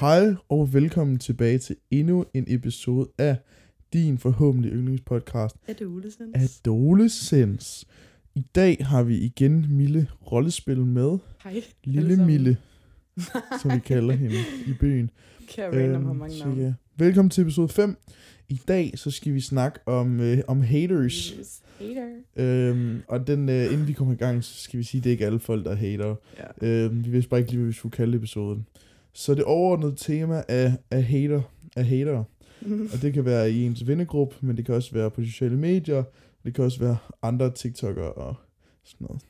Hej og velkommen tilbage til endnu en episode af din forhåbentlig yndlingspodcast Adolescence. Adolescence. I dag har vi igen Mille rollespil med. Hej. Lille. Mille, som vi kalder hende i byen. Kære random har Øhm, mange navne. ja. Velkommen til episode 5. I dag så skal vi snakke om, øh, om haters. Yes. Hater. Øhm, og den, øh, inden vi kommer i gang, så skal vi sige, at det er ikke alle folk, der er hater. Ja. Øhm, vi vidste bare ikke lige, hvad vi skulle kalde episoden. Så det overordnede tema er, er hater, er hater. Og det kan være i ens vennegruppe, men det kan også være på sociale medier. Det kan også være andre TikTokere og sådan noget.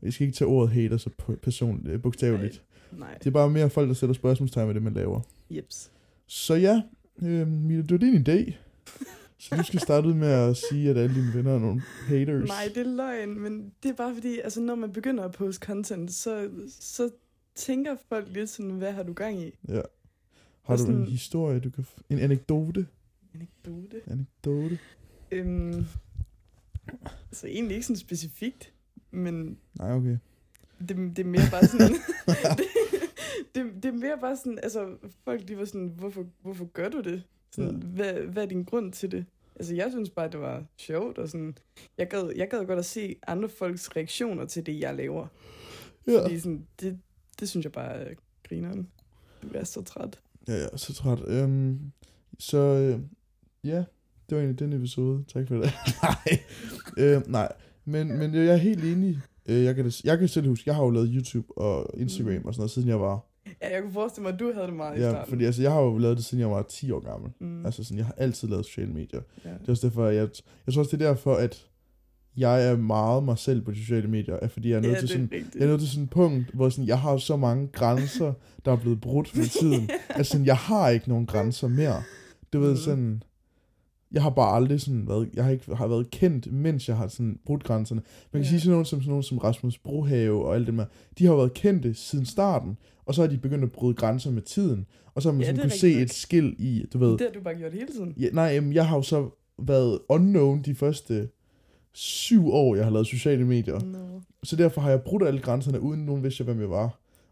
Vi skal ikke tage ordet hater så personligt, øh, bogstaveligt. Nej. Det er bare mere folk, der sætter spørgsmålstegn ved det, man laver. Jeps. Så ja, øh, Mille, det var din idé. Så du skal starte ud med at sige, at alle dine venner er nogle haters. Nej, det er løgn, men det er bare fordi, altså når man begynder at poste content, så, så tænker folk lidt sådan, hvad har du gang i? Ja. Har du en historie, du kan... f- En anekdote? Anekdote. Anekdote? Øhm, altså egentlig ikke sådan specifikt, men Nej, okay. det, det er mere bare sådan... det, det, det er mere bare sådan, altså folk de var sådan, hvorfor, hvorfor gør du det? Sådan, Ja. hvad, hvad er din grund til det? Altså jeg synes bare, det var sjovt, og sådan, jeg gad, jeg gad godt at se andre folks reaktioner til det, jeg laver. Ja. Fordi sådan, det, det synes jeg bare er grineren. Du er så træt. Ja, ja, så træt. Øhm, så øh, ja, det var egentlig den episode. Tak for det. nej, øh, nej. Men, men jeg er helt enig. Øh, jeg, kan, da- jeg kan selv huske, jeg har jo lavet YouTube og Instagram Mm. og sådan noget, siden jeg var... Ja, jeg kunne forestille mig, at du havde det meget i Ja, starten. fordi altså, jeg har jo lavet det, siden jeg var 10 år gammel. Mm, Altså sådan, jeg har altid lavet sociale medier. ja. Det er også derfor, at jeg, jeg tror også, det er derfor, at jeg er meget mig selv på de sociale medier, er fordi jeg er nødt ja, til sådan, rigtigt. jeg er nået til sådan et punkt, hvor sådan, jeg har så mange grænser, der er blevet brudt med tiden. altså, sådan, jeg har ikke nogen grænser mere. Du ved, Mhm. sådan... Jeg har bare aldrig sådan været... Jeg har ikke har været kendt, mens jeg har sådan brudt grænserne. Man kan Ja. sige sådan nogen som, sådan nogen som Rasmus Brohave og alt det med. De har været kendte siden starten, og så har de begyndt at bryde grænser med tiden. Og så har man Ja, sådan kunne se rigtigt nok. et skill i, du ved... Det har du bare gjort hele tiden. Ja, nej, jamen, jeg har jo så været unknown de første syv år, jeg har lavet sociale medier. No. Så derfor har jeg brudt alle grænserne, uden nogen vidste, hvem jeg var.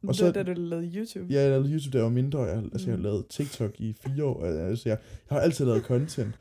Og Og så- så, da du lavede YouTube. Ja, jeg lavede YouTube, da jeg var mindre. Jeg, altså, jeg har Mm. lavet TikTok i fire år. Altså, jeg, jeg har altid lavet content.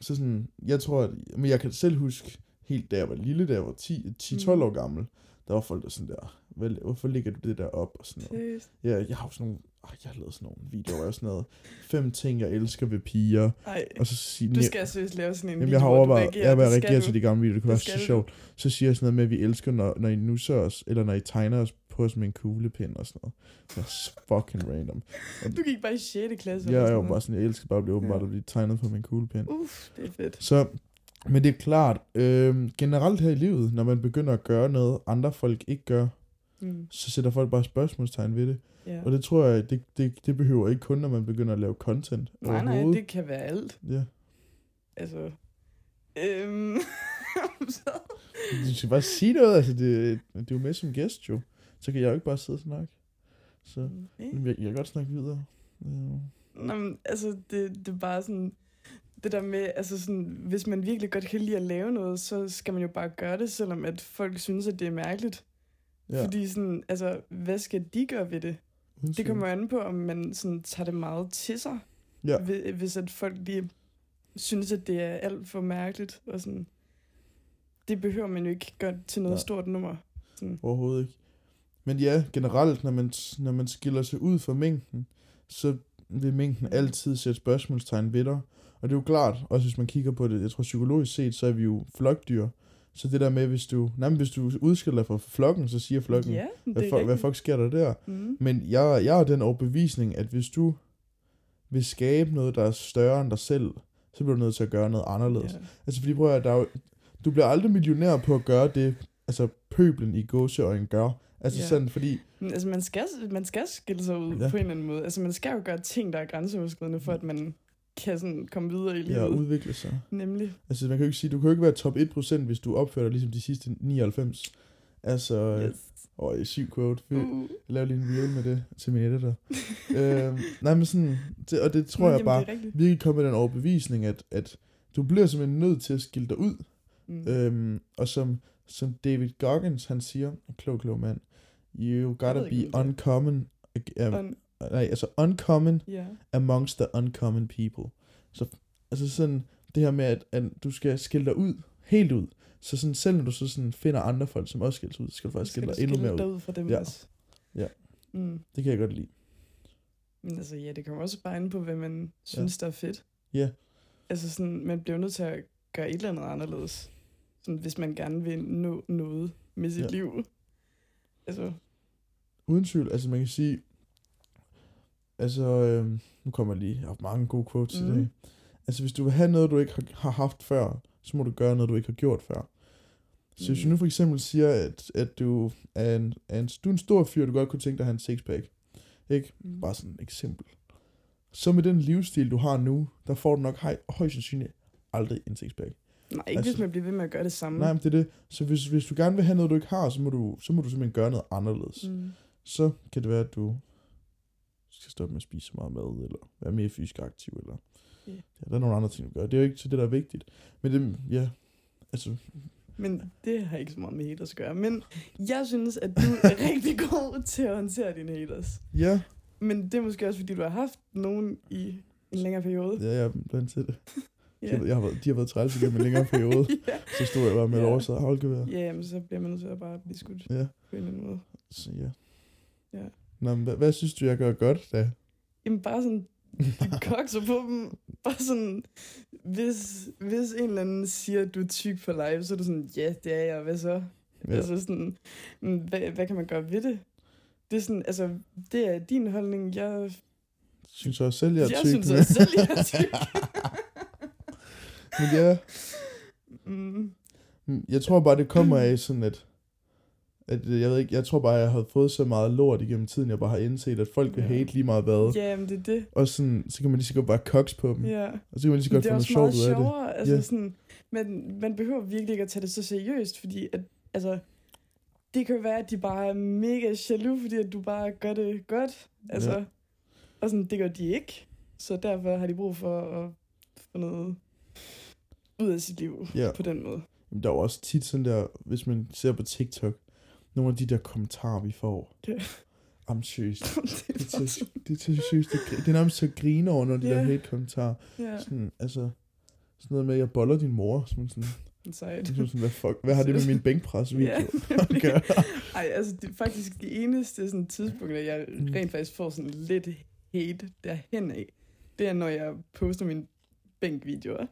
Så sådan, jeg tror, at, men jeg kan selv huske, helt da jeg var lille, da jeg var 10 10-12 Mm. år gammel, der var folk der sådan der, hvorfor lægger du det der op? Og sådan noget. Seriøst? Ja, jeg har sådan nogle, ej, jeg har lavet sådan nogle videoer og sådan noget. Fem ting, jeg elsker ved piger. Ej, Og så sige, du skal seriøst lave sådan en Jamen, video, jeg har hvor overvejet, reagerer. jeg vil Det skal reagere du. til de gamle videoer, det kunne være Det så skal du. sjovt. Så siger jeg sådan noget med, at vi elsker, når, når I nusser os, eller når I tegner os på os med en kuglepind og sådan noget. Det er så fucking random. Du gik bare i 6. klasse. Jeg eller er jo bare sådan, jeg elsker bare at blive åbenbart Ja. at blive tegnet på min kuglepind. Uff, det er fedt. Så, men det er klart, øh, generelt her i livet, når man begynder at gøre noget, andre folk ikke gør, Mm. så sætter folk bare spørgsmålstegn ved det. Ja. Og det tror jeg, det, det, det behøver ikke kun, når man begynder at lave content Nej, nej, det kan være alt. Ja. Altså... Øhm... så... Du skal bare sige noget, altså det, det er jo med som gæst jo. Så kan jeg jo ikke bare sidde og snakke. Så Okay. Jamen, jeg, jeg kan godt snakke videre. Ja. Nå, men, altså, det, det er bare sådan... Det der med, altså sådan, hvis man virkelig godt kan lide at lave noget, så skal man jo bare gøre det, selvom at folk synes, at det er mærkeligt. Ja. Fordi sådan, altså, hvad skal de gøre ved det? Det kommer an på, om man sådan tager det meget til sig. Ja. Hvi- Hvis at folk lige synes, at det er alt for mærkeligt. Og sådan, det behøver man jo ikke gøre til noget Nej. stort nummer. Sådan. Overhovedet ikke. Men ja, generelt, når man, når man skiller sig ud fra mængden, så vil mængden altid sætte spørgsmålstegn ved dig. Og det er jo klart, også hvis man kigger på det, jeg tror psykologisk set, så er vi jo flokdyr. Så det der med, hvis du, nej, men hvis du udskiller dig fra flokken, så siger flokken, Ja, hvad, er for, hvad fuck sker der der? Mm. Men jeg, jeg har den overbevisning, at hvis du vil skabe noget, der er større end dig selv, så bliver du nødt til at gøre noget anderledes. Ja. Altså fordi, prøv at, der er jo, du bliver aldrig millionær på at gøre det, altså pøblen i gåseøjen gør. Altså Ja. sådan, fordi, Men altså, man skal, man skal skille sig ud ja. på en eller anden måde. Altså, man skal jo gøre ting, der er grænseoverskridende, for at man kan sådan komme videre i livet. ja, udvikle sig. Nemlig. Altså man kan jo ikke sige, du kan jo ikke være top 1%, hvis du opfører dig ligesom de sidste 99. Altså, yes. Åh, syg quote. Fedt. Uh. Laver lige en reel med det til min editor. øhm, nej, men sådan, det, og det tror jeg Jamen, bare, virkelig kommer med den overbevisning, at, at du bliver simpelthen nødt til at skille dig ud. Mm. Øhm, og som, som David Goggins, han siger, en klog, klog mand, you gotta be uncommon, um, Un- nej, altså uncommon Ja. amongst the uncommon people. Så altså sådan det her med, at, at du skal skille dig ud, helt ud. Så sådan, selv når du så sådan finder andre folk, som også skiller sig ud, så skal du faktisk skille dig endnu mere ud. ud fra dem Ja. også. Ja. Mm. Det kan jeg godt lide. Men altså, ja, det kommer også bare ind på, hvad man synes, der er fedt. Ja. Altså sådan, man bliver nødt til at gøre et eller andet anderledes. Sådan, hvis man gerne vil nå noget med sit Ja. ja. liv. Altså, Uden tvivl, altså man kan sige, altså, øh, nu kommer jeg lige, jeg har mange gode quotes mm. i Mhm. dag. Altså hvis du vil have noget, du ikke har, haft før, så må du gøre noget, du ikke har gjort før. Så hvis du Mm. nu for eksempel siger, at, at du, er en, er en, du er en stor fyr, du godt kunne tænke dig at have en sixpack. Ikke? mm. Bare sådan et eksempel. Så med den livsstil, du har nu, der får du nok høj, højst sandsynligt aldrig en sixpack. Nej, ikke altså- hvis man bliver ved med at gøre det samme. Nej, men det er det. Så hvis, hvis du gerne vil have noget, du ikke har, så må du, så må du simpelthen gøre noget anderledes. Mm. Så kan det være, at du skal stoppe med at spise så meget mad, eller være mere fysisk aktiv, eller Ja. ja, der er nogle andre ting, du gør. Det er jo ikke så det, der er vigtigt. Men det, ja, altså, Men det har ikke så meget med haters at gøre. Men jeg synes, at du er rigtig god til at håndtere dine haters. ja, Men det er måske også, fordi du har haft nogen i en længere periode. ja, jeg er vant til det. Ja. Jeg, jeg har været, de har været træls igennem en længere periode. ja. Så stod jeg bare med Ja. oversat holdgevær. ja, men så bliver man nødt til at bare blive skudt Ja, på en eller anden måde. så ja. Ja. Nå, men hvad, hvad synes du, jeg gør godt da? Jamen bare sådan, kokser på dem. Bare sådan, hvis, hvis en eller anden siger, at du er tyk på live, så er du sådan, ja, det er jeg, hvad så? Ja. Altså sådan, "Men hvad, hvad kan man gøre ved det? Det er sådan, altså, det er din holdning. Jeg, synes også selv, jeg er jeg tyk. synes men- også selv, jeg er tyk. Men ja, mm, Mm, Jeg tror bare, det kommer af sådan, at, at øh, jeg ved ikke, jeg tror bare, jeg har fået så meget lort igennem tiden, jeg bare har indset, at folk vil Ja. hate lige meget hvad. ja, men det er det. Og sådan, så kan man lige så godt bare koks på dem. Ja. Og så kan man lige så godt det få er noget også sjovt meget ud af det. sjovere. Altså Ja. sådan, man, man behøver virkelig ikke at tage det så seriøst, fordi at, altså, det kan være, at de bare er mega jaloux, fordi at du bare gør det godt. Altså, ja. Og sådan, det gør de ikke. Så derfor har de brug for at få noget ud af sit liv Ja. på den måde. Jamen, der er jo også tit sådan der, hvis man ser på TikTok, nogle af de der kommentarer, vi får. Ja. Jamen seriøst. det Det er til, det er til seriøst. Det, det er nærmest så griner over, når de Ja. der hate-kommentarer. ja, Sådan, altså, sådan noget med, at jeg boller din mor. Sådan, sådan, sejt. sådan, hvad, fuck, hvad har det med min bænkpres-video Ja, at gøre? Ej, altså det er faktisk det eneste sådan, tidspunkt, at jeg Mm. rent faktisk får sådan lidt hate derhen af. Det er, når jeg poster mine bænkvideoer.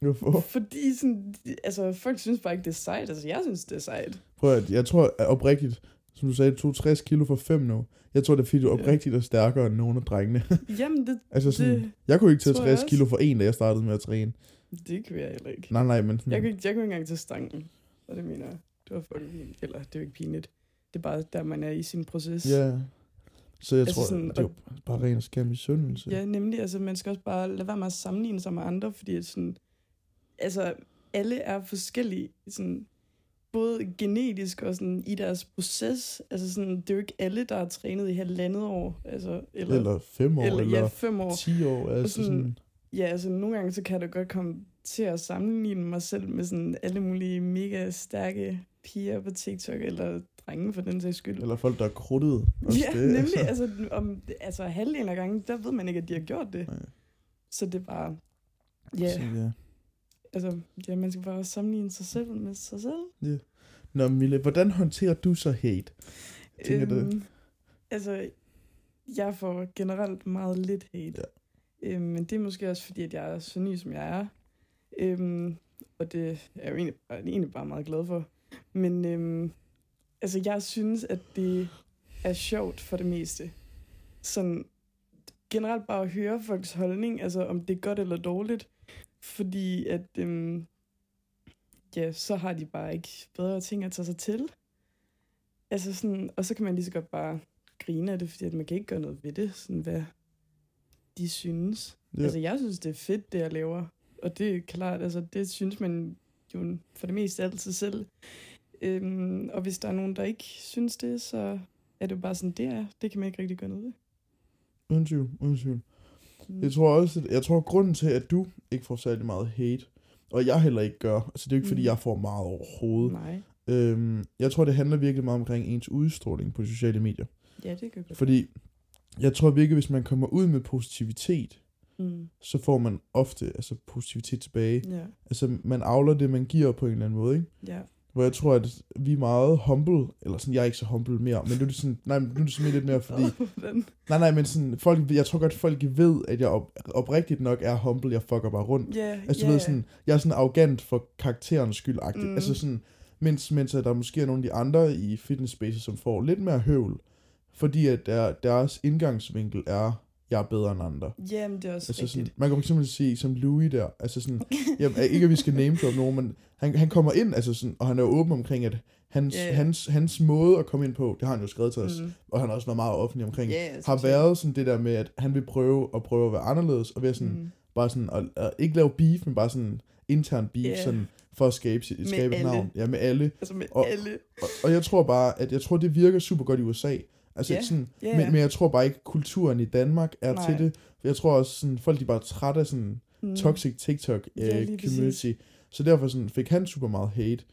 Hvorfor? Fordi sådan, altså, folk synes bare ikke, det er sejt. Altså, jeg synes, det er sejt. Prøv at, jeg tror at oprigtigt, som du sagde, du tog 60 kilo for 5 nu. Jeg tror, det er fordi, du oprigtigt er stærkere end nogen af drengene. Jamen, det, altså sådan, det, jeg kunne ikke tage tror jeg 60 også. kilo for en, da jeg startede med at træne. det kan jeg heller ikke. Nej, nej, men sådan, Jeg kunne, ikke- jeg kunne ikke engang tage stangen. Og det mener jeg. Det var fucking fint. Eller, det er jo ikke pinligt. Det er bare der, man er i sin proces. Ja. Så jeg Altså tror, sådan, det er jo bare ren og skær misundelse. Ja, nemlig. Altså, man skal også bare lade være med at sammenligne sig med andre, fordi sådan, altså, alle er forskellige, sådan, både genetisk og sådan, i deres proces. Altså, sådan, det er jo ikke alle, der har trænet i halvandet år. Altså, eller, Eller 5 år, eller, eller, ja, fem år. 10 år. Altså sådan- sådan, Ja, altså, nogle gange så kan det godt komme til at sammenligne mig selv med sådan alle mulige mega stærke piger på TikTok, eller drenge for den sags skyld. eller folk, der er krudtet. Ja, det, nemlig. Altså, om, altså halvdelen af gangen, der ved man ikke, at de har gjort det. Nej. Så det er bare... Ja, ja. Altså, ja, man skal bare sammenligne sig selv med sig selv. Nå, Mille, hvordan håndterer du så hate? Tænker du? Altså, jeg får generelt meget lidt hate. Ja. Øhm, men det er måske også fordi, at jeg er så ny, som jeg er. Øhm, og det er jeg jo egentlig, bare- egentlig bare meget glad for. Men øhm, altså, jeg synes, at det er sjovt for det meste. Sådan generelt bare at høre folks holdning, altså om det er godt eller dårligt. Fordi at, øhm, ja, så har de bare ikke bedre ting at tage sig til. Altså sådan, og så kan man lige så godt bare grine af det, fordi at man kan ikke gøre noget ved det, sådan hvad de synes. Ja. Altså jeg synes, det er fedt, det jeg laver. Og det er klart, altså det synes man jo for det meste altid selv. Øhm, og hvis der er nogen, der ikke synes det, så er det jo bare sådan, det er. Det kan man ikke rigtig gøre noget ved. Uden tvivl. Mm. Jeg tror også, at, jeg tror, at grunden til, at du ikke får særlig meget hate, og jeg heller ikke gør, altså det er jo ikke, fordi Mm. jeg får meget overhovedet. Nej. Øhm, jeg tror, det handler virkelig meget omkring ens udstråling på de sociale medier. Ja, det kan godt. Fordi jeg tror virkelig, hvis man kommer ud med positivitet, Mm. så får man ofte altså, positivitet tilbage. Ja, Altså, man avler det, man giver på en eller anden måde, ikke? ja. Hvor jeg tror, at vi er meget humble, eller sådan, jeg er ikke så humble mere, men nu er det sådan, nej, nu er det sådan lidt mere, fordi, nej, nej, men sådan, folk, jeg tror godt, folk ved, at jeg op, oprigtigt nok er humble, jeg fucker bare rundt. Ja, Altså, du ja. ved, sådan, jeg er sådan arrogant for karakterens skyld. Mm. Altså sådan, mens, mens at der måske er nogle af de andre i fitness spaces, som får lidt mere høvl, fordi at der, deres indgangsvinkel er, jeg er bedre end andre. Jamen, det er også Altså rigtigt. sådan, man kan for eksempel sige, som Louis der, altså sådan, jamen, ikke at vi skal name drop nogen, men han, han kommer ind, altså sådan, og han er jo åben omkring, at hans, yeah. hans, hans måde at komme ind på, det har han jo skrevet til os, Mm. og han har også været meget offentlig omkring, Ja, har været sådan det der med, at han vil prøve at prøve at være anderledes, og ved sådan, Mm. bare sådan, at, at ikke lave beef, men bare sådan intern beef, Ja. sådan, for at skabe, sit, skabe et navn. Ja, med alle. Altså med Og- alle. Og, og jeg tror bare, at jeg tror, det virker super godt i USA. Altså Ja, sådan, ja, men, ja. men jeg tror bare ikke, kulturen i Danmark er Nej. til det. Jeg tror også, sådan, folk de er bare trætte af sådan Mm. toxic TikTok Ja, uh, lige community. Så derfor sådan, fik han super meget hate.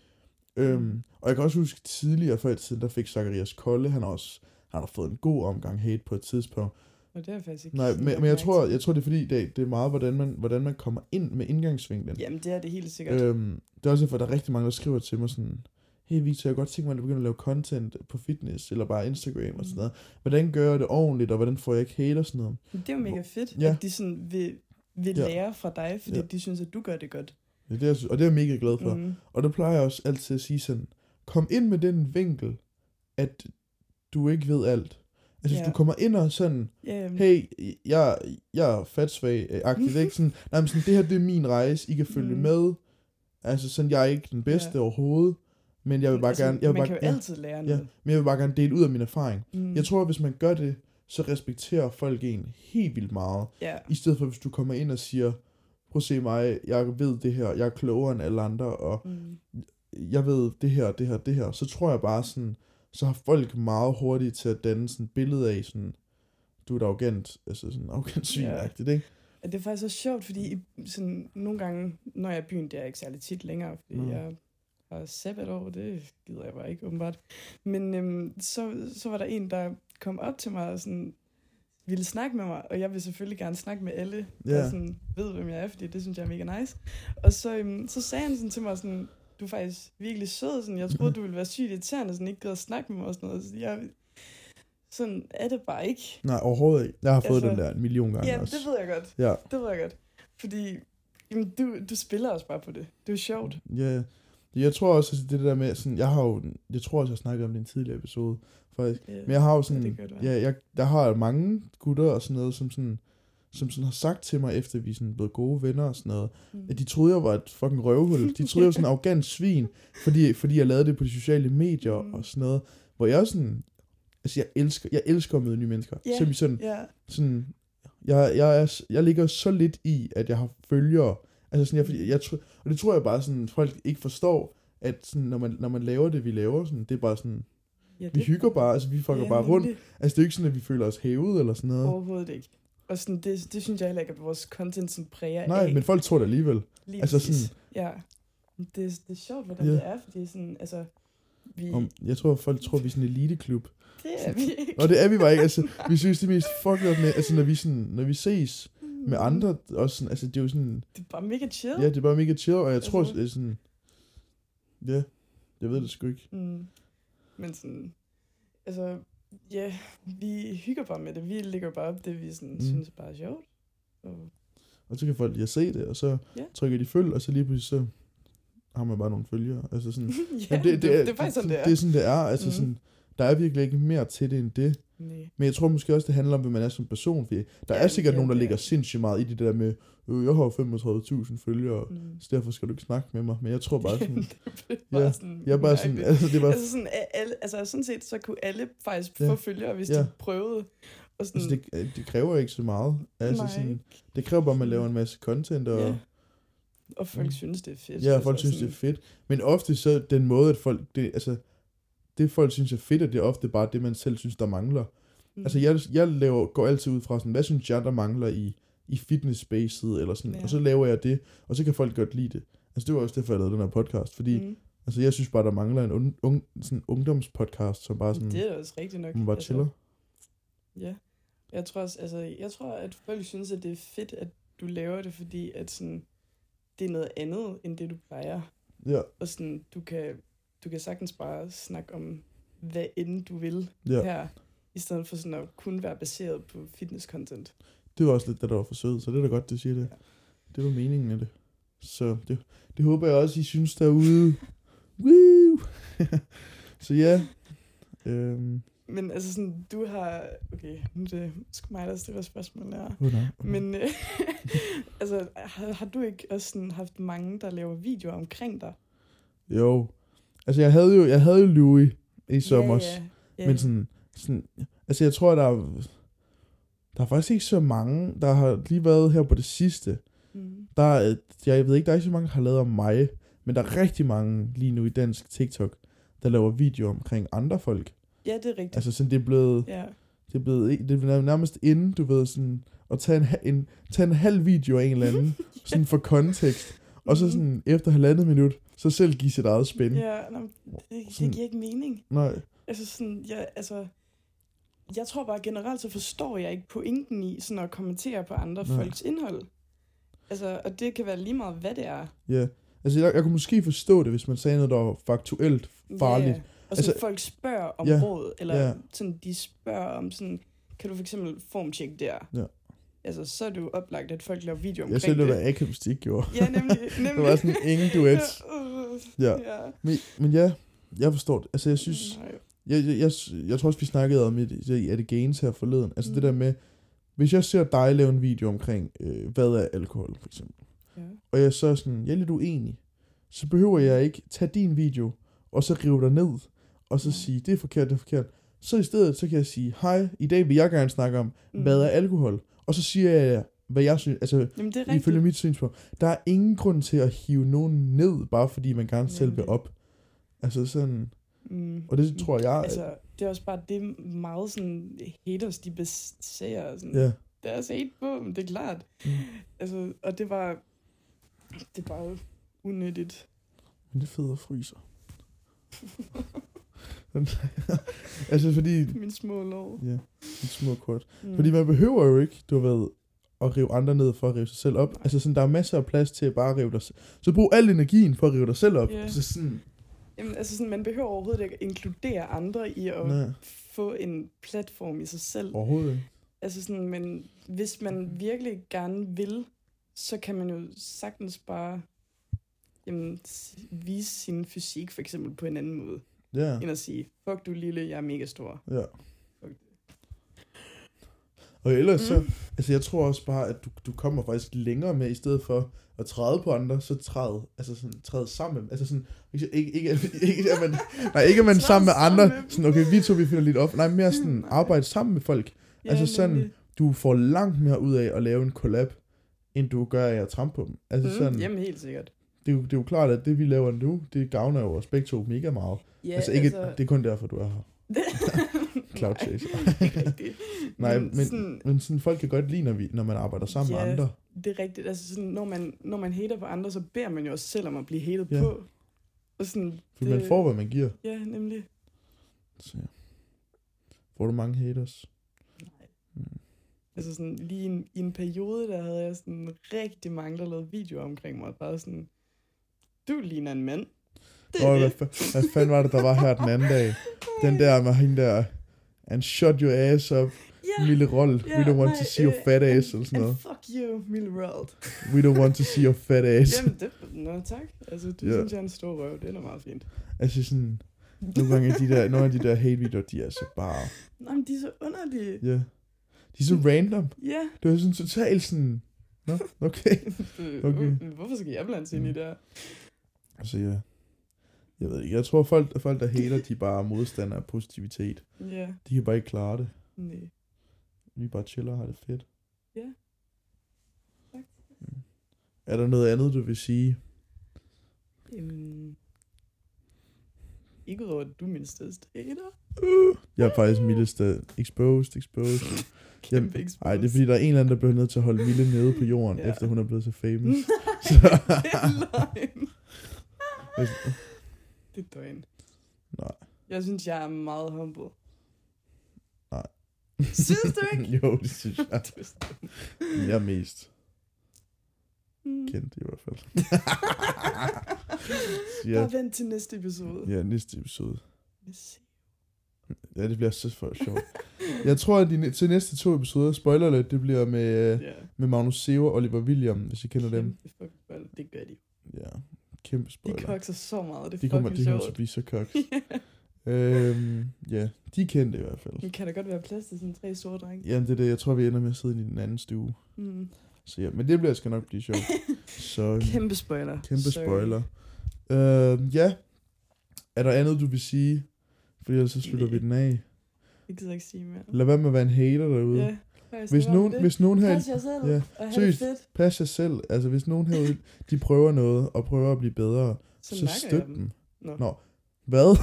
Øhm, Mm. og jeg kan også huske tidligere, før i tiden, der fik Zacharias Kolle, han også han har fået en god omgang hate på et tidspunkt. Og det er faktisk ikke Nej, men, men jeg tror, jeg tror, det er fordi, det, det er meget, hvordan man, hvordan man kommer ind med indgangsvinklen. Jamen, det er det helt sikkert. Øhm, det er også derfor, at der er rigtig mange, der skriver til mig sådan, hey Victor, jeg kunne godt tænke mig, at du begynder at lave content på fitness, eller bare Instagram og sådan noget. Hvordan gør jeg det ordentligt, og hvordan får jeg ikke hate og sådan noget? Det er jo mega fedt, Ja. at de sådan vil, vil Ja. lære fra dig, fordi Ja. de synes, at du gør det godt. Det er det, synes, og det er jeg mega glad for. Mm. Og der plejer jeg også altid at sige sådan, kom ind med den vinkel, at du ikke ved alt. Altså, hvis Ja. du kommer ind og sådan, Ja, hey, jeg, jeg er fatsvag-agtigt, ikke? Sådan, nej, men sådan, det her, det er min rejse, I kan følge Mm. med. Altså, sådan, jeg er ikke den bedste Ja. overhovedet, men jeg vil bare altså, gerne, jeg vil man bare, kan jo ja, altid lære ja, noget. men jeg vil bare gerne dele ud af min erfaring. Mm. Jeg tror, at hvis man gør det, så respekterer folk en helt vildt meget. Ja, I stedet for, hvis du kommer ind og siger, prøv at se mig, jeg ved det her, jeg er klogere end alle andre, og mm. jeg ved det her, det her, det her, så tror jeg bare sådan, så har folk meget hurtigt til at danne sådan et billede af sådan, du er et arrogant, altså sådan arrogant svinagtigt, ikke? Og det er faktisk også sjovt, fordi sådan, nogle gange, når jeg er i byen, det er jeg ikke særlig tit længere, fordi Mm. jeg har sabbatår, det gider jeg bare ikke, åbenbart. Men øhm, så, så var der en, der kom op til mig og sådan, ville snakke med mig, og jeg vil selvfølgelig gerne snakke med alle, Ja. der sådan, ved, hvem jeg er, fordi det synes jeg er mega nice. Og så, øhm, så sagde han sådan til mig sådan, du er faktisk virkelig sød, sådan, jeg troede, du ville være sygt irriterende, sådan ikke gad at snakke med mig og sådan noget. Så jeg, sådan er det bare ikke. Nej, overhovedet ikke. Jeg har fået Altså, den der en million gange Ja, også. det ved jeg godt. Ja, Det ved jeg godt. Fordi jamen, du, du spiller også bare på det. Det er jo sjovt. ja. Jeg tror også, at det der med, sådan, jeg har jo, jeg tror også, jeg snakkede om det i en tidligere episode, faktisk. Ja. Men jeg har jo sådan, ja. ja, jeg, der har mange gutter og sådan noget, som sådan, som sådan har sagt til mig, efter vi sådan blevet gode venner og sådan noget, Mm. at de troede, jeg var et fucking røvhul. De troede, jeg var sådan en arrogant svin, fordi, fordi jeg lavede det på de sociale medier Mm. og sådan noget. Hvor jeg sådan, altså jeg elsker, jeg elsker at møde nye mennesker. Så vi sådan, Ja, sådan jeg, jeg, er, jeg ligger så lidt i, at jeg har følgere. Altså sådan, jeg, fordi jeg, tror, og det tror jeg bare sådan, folk ikke forstår, at sådan, når, man, når man laver det, vi laver, sådan, det er bare sådan, ja vi hygger bare, altså vi fucker ja, bare rundt. nemlig. Altså det er jo ikke sådan, at vi føler os hævet eller sådan noget. Overhovedet ikke. Og sådan, det, det synes jeg heller ikke, at vores content sådan præger Nej, af. men folk tror det alligevel. Lige altså sådan- Ja. Det, det er sjovt, hvordan Ja. det er, fordi sådan, altså, vi, Om, jeg tror, folk tror, vi er sådan en eliteklub. det er vi ikke. Og det er vi bare ikke. Altså, vi synes, det er mest fucked up med, altså når vi, sådan, når vi ses med andre, også sådan, altså det er jo sådan, Det er bare mega chill. ja, det er bare mega chill, og jeg tror, Altså. det er sådan, ja, jeg ved det sgu ikke. Mm. Men sådan, altså, ja, vi hygger bare med det. Vi lægger bare op det, vi sådan, Mm. mm. synes bare er sjovt. Og, Og så kan folk lige se det, og så Ja. trykker de følg, og så lige pludselig så har man bare nogle følgere. Altså sådan, ja, Jamen, det, det, det, er faktisk sådan, det er. Det er sådan, det er. Altså Mhm. sådan, der er virkelig ikke mere til det end det. Nej. Men jeg tror måske også, det handler om, hvem man er som person. Fordi der Ja, er sikkert ja, nogen, der er- ligger sindssygt meget i det der med, øh, jeg har 35.000 følgere, Mm. så derfor skal du ikke snakke med mig. Men jeg tror bare sådan, bare Ja, sådan, jeg er bare sådan, altså det er bare, Altså sådan, alle, altså sådan set, så kunne alle faktisk Ja. få følgere, hvis Ja. de prøvede. Og sådan, altså det, det kræver ikke så meget. Altså Nej. sådan, det kræver bare, at man laver en masse content, og ja. Og folk Mm. synes, det er fedt. ja, folk synes, det er fedt. Men ofte så den måde, at folk, det, altså, det folk synes er fedt, og det er ofte bare det, man selv synes, der mangler. Mm. Altså, jeg, jeg laver, går altid ud fra sådan, hvad synes jeg, der mangler i, i fitness-spacet, eller sådan, Ja. og så laver jeg det, og så kan folk godt lide det. Altså, det var også derfor, jeg lavede den her podcast, fordi, mm. altså, jeg synes bare, der mangler en un, un, sådan ungdomspodcast, som bare sådan, Det er også rigtigt nok. man bare altså, chiller. Ja. Jeg tror også, altså, jeg tror, at folk synes, at det er fedt, at du laver det, fordi at sådan, det er noget andet, end det du plejer. Ja, Og sådan, du kan, du kan sagtens bare snakke om, hvad end du vil ja. her, i stedet for sådan at kun være baseret på fitness-content. Det var også lidt det, der var forsøget, så det er da godt, du siger det. Ja. Det var meningen med det. Så det, det håber jeg også, I synes derude. Woo! så ja. Øhm, Men altså sådan, du har... Okay, nu er det sgu mig, der stiller spørgsmål her. oh, nej, okay. Men øh, altså, har, har du ikke også sådan haft mange, der laver videoer omkring dig? Jo. Altså, jeg havde jo, jeg havde jo Louis i sommer. Ja, ja, ja. Men sådan, sådan, altså jeg tror, der er, der er faktisk ikke så mange, der har lige været her på det sidste. Mm. Der er, jeg ved ikke, der er ikke så mange, der har lavet om mig, men der er rigtig mange lige nu i dansk TikTok, der laver videoer omkring andre folk. Ja, det er rigtigt. Altså sådan, det er blevet, ja. det er blevet, det er nærmest inden, du ved, sådan, at tage en, en, tage en halv video af en eller anden, sådan for kontekst, og så sådan, efter halvandet minut, så selv give sit eget spin. Ja, nå, det, det Sådan- giver ikke mening. Nej, Altså sådan, jeg, altså, jeg tror bare generelt, så forstår jeg ikke pointen i sådan at kommentere på andre Nej. folks indhold. Altså, og det kan være lige meget, hvad det er. ja. Altså, jeg, jeg kunne måske forstå det, hvis man sagde noget, der var faktuelt farligt. Ja, og så Altså- folk spørger om Ja, råd, eller ja. sådan, de spørger om sådan, kan du for eksempel formtjekke der? Ja. Altså, så er det jo oplagt, at folk laver video Jeg omkring selv det, det. hvad Akabstik gjorde. Ja, nemlig. nemlig. Det var sådan ingen duets. ja. Ja. Men, men ja, jeg forstår det. Altså, jeg synes... Nej. Jeg, jeg, jeg, jeg tror også, vi snakkede om det i At Gains her forleden. Altså mm. det der med... Hvis jeg ser dig lave en video omkring, øh, hvad er alkohol, for eksempel. Ja. Og jeg så er sådan, jeg er lidt uenig. Så behøver jeg ikke tage din video, og så rive dig ned, og så Mm. sige, det er forkert, det er forkert. Så i stedet, så kan jeg sige, hej, i dag vil jeg gerne snakke om, mm. hvad er alkohol? Og så siger jeg, hvad jeg synes, altså Jamen, det er rigtigt. ifølge mit synspunkt. Der er ingen grund til at hive nogen ned, bare fordi man gerne selv vil op. Altså sådan, Mm. og det tror jeg, Altså, det er også bare det meget sådan, haters, de baserer sådan, ja. deres hate på, men det er klart. Mm. Altså, og det var, det er bare unødigt. Men det at fryser. altså fordi, Min små lov. ja, en små kort. Mm. Fordi man behøver jo ikke, du ved, at rive andre ned for at rive sig selv op. Altså sådan, der er masser af plads til at bare rive dig selv. Så brug al energien for at rive dig selv op. Ja. Så sådan, Jamen, altså sådan, man behøver overhovedet ikke at inkludere andre i at nej, få en platform i sig selv. overhovedet ikke. Altså sådan, men hvis man virkelig gerne vil, så kan man jo sagtens bare jamen, vise sin fysik for eksempel på en anden måde, Ja, end at sige, fuck du lille, jeg er mega stor. ja. Fuck Og ellers Mm. så, altså jeg tror også bare, at du, du kommer faktisk længere med, i stedet for at træde på andre, så træde, altså sådan, træde sammen. Altså sådan, ikke, ikke, ikke, ikke at man, nej, ikke at man sammen med andre, sådan, okay, vi to, vi finder lidt op. Nej, mere sådan, Nej. arbejde sammen med folk. Altså sådan, nemlig. Du får langt mere ud af at lave en collab, end du gør af at trampe på dem. Altså Mm, sådan, Jamen helt sikkert. det, er jo, det er jo klart, at det vi laver nu, det gavner jo os begge to mega meget. Ja, altså ikke, det er kun derfor, du er her. Cloud chaser. Nej, men, men, sådan, men sådan, folk kan godt lide, når, vi, når man arbejder sammen Ja. med andre. det er rigtigt. Altså sådan, når man, når man hater på andre, så beder man jo også selv om at blive hatet Ja. på. Og sådan, For man får, hvad man giver. Ja, nemlig. Så, ja. Får du mange haters? Nej. Mm. Altså sådan, lige i en, i en periode, der havde jeg sådan rigtig mange, der lavede videoer omkring mig. Bare sådan, du ligner en mand. Det er hvad, det. hvad fanden var det, der var her den anden dag? Den der med hende der, and shut your ass up, Ja, Mille Roll. ja, We don't want nej, to see your øh, fat and- ass, eller sådan and noget. fuck you, Mille World. We don't want to see your fat ass. Jamen, det, nå tak. Altså, du yeah. synes, jeg er en stor røv. Det er da meget fint. Altså sådan, nogle gange de der, nogle af de der hate-videoer, de er så bare, Nej, men de er så underlige. ja. De er så random. Ja. Det er sådan totalt sådan, nå, okay. Okay. Hvorfor skal jeg blande sig ind i det her? Altså ja, jeg ved ikke, jeg tror folk, folk der hater, de er bare modstandere af positivitet. Ja, De kan bare ikke klare det. nej. Vi bare chiller og har det fedt. Ja. Tak. Mm. Er der noget andet, du vil sige? Øhm, ikke udover, at du er min største hater. Jeg er faktisk mildeste exposed, exposed. Kæmpe Jamen, expose. Ej, det er fordi, der er en eller anden, der bliver nødt til at holde Mille nede på jorden, Ja. efter hun er blevet så famous. det Så, er løgn. Det er døgn. nej, Jeg synes, jeg er meget humble. Synes du ikke? jo, det synes jeg. Er. Jeg er mest Mm. kendt i hvert fald. Så Bare vent til næste episode. ja, næste episode. Yes. Ja, det bliver så for sjovt. Jeg tror, at de til næste to episoder, spoiler lidt, det bliver med, Ja. med Magnus Sever og Oliver William, hvis I kender dem. Kæmpe. Det gør de. Ja, kæmpe De spoiler. kokser så meget. Det er De kommer, fucking de kommer til at blive så koks. øhm, ja, de er kendte i hvert fald. Men kan der godt være plads til sådan tre store drenge? Jamen, det er det. Jeg tror, vi ender med at sidde i den anden stue. Mm. Så ja, men det bliver skal nok blive sjovt. Så Kæmpe spoiler. kæmpe Sorry. spoiler. Øh, ja. Er der andet, du vil sige? For ellers så slutter vi den af. Jeg gider ikke sige mere. Lad være med at være en hater derude. Ja. Hvis nogen, hvis nogen her, Pas jer selv, ja, og seriøst. fedt. pas jer selv. Altså, hvis nogen herude, de prøver noget, og prøver at blive bedre, Så, så, støt dem. dem. Nå. Nå. Hvad?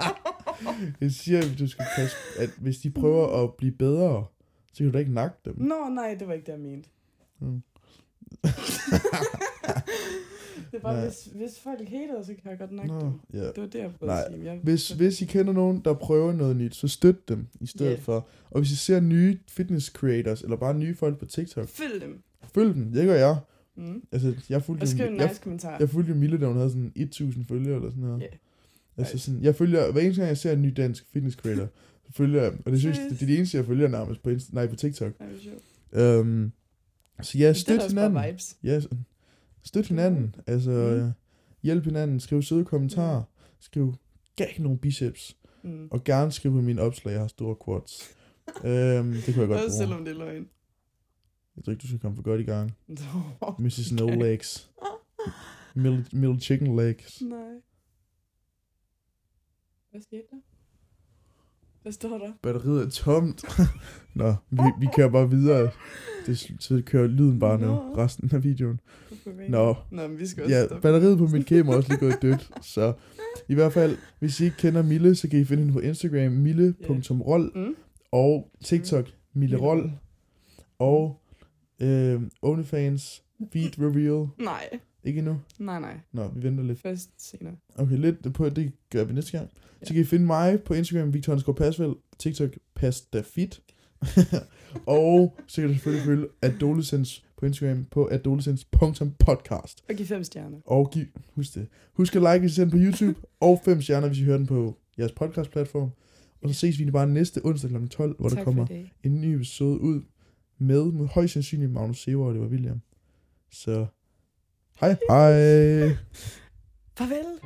jeg siger, at du skal passe, at hvis de prøver at blive bedre, så kan du da ikke nakke dem. Nå, nej, det var ikke det, jeg mente. Mm. det er bare, Nej. hvis, hvis folk hater, så kan jeg godt nakke Nå, dem. ja. Det var det, jeg prøvede Nej, at sige. Jeg, Hvis, hvis I kender nogen, der prøver noget nyt, så støt dem i stedet Ja. for. Og hvis I ser nye fitness creators, eller bare nye folk på TikTok, Følg dem. følg dem. Det gør jeg. Mm. Altså, jeg fulgte, Og skriv en jeg, nice kommentar. jeg fulgte jo Mille, da hun havde sådan 1000 følgere eller sådan noget. Ja. Altså sådan, jeg følger, hver eneste gang jeg ser en ny dansk fitness creator, så følger jeg, og det synes det er det eneste, jeg følger nærmest på, Insta, nej, på TikTok. Ej, hvor sjovt. Um, så ja, det er støt da også hinanden. vibes. Ja, så- støt hinanden. Altså, Mm. mm. hjælp hinanden. Skriv søde kommentarer. Skriv, gav nogle biceps. Mm. Og gerne skriv på mine opslag, jeg har store quads. øhm, det kunne jeg godt Også bruge. selvom det er løgn. Jeg tror ikke, du skal komme for godt i gang. Nå. Mrs. No. Legs. Middle, middle chicken legs. Nej. Hvad skete der? Hvad står der? Batteriet er tomt. Nå, vi, vi kører bare videre. Det, så kører lyden bare nu, Nå. resten af videoen. Nå, Nå, men vi skal også ja, stoppe. batteriet på mit kamera er også lige gået dødt. Så i hvert fald, hvis I ikke kender Mille, så kan I finde hende på Instagram, mille.roll, Mm. og TikTok, Mille Roll, og øh, OnlyFans, feed reveal. Nej. Ikke endnu? Nej, nej. Nå, vi venter lidt. Først senere. Okay, lidt på det gør vi næste gang. Ja. Så kan I finde mig på Instagram, Victor Hansgaard Pasvel, TikTok, pastafit. og så kan du selvfølgelig følge Adolescence på Instagram på adolescence.podcast. Og giv fem stjerner. Og giv, husk det. Husk at like, hvis I ser den på YouTube, og fem stjerner, hvis I hører den på jeres podcastplatform. Og så ses vi bare næste onsdag kl. 12, hvor tak der kommer en ny episode ud med, med højst sandsynligt Magnus Sever og det var William. Så Hej hej. Farvel.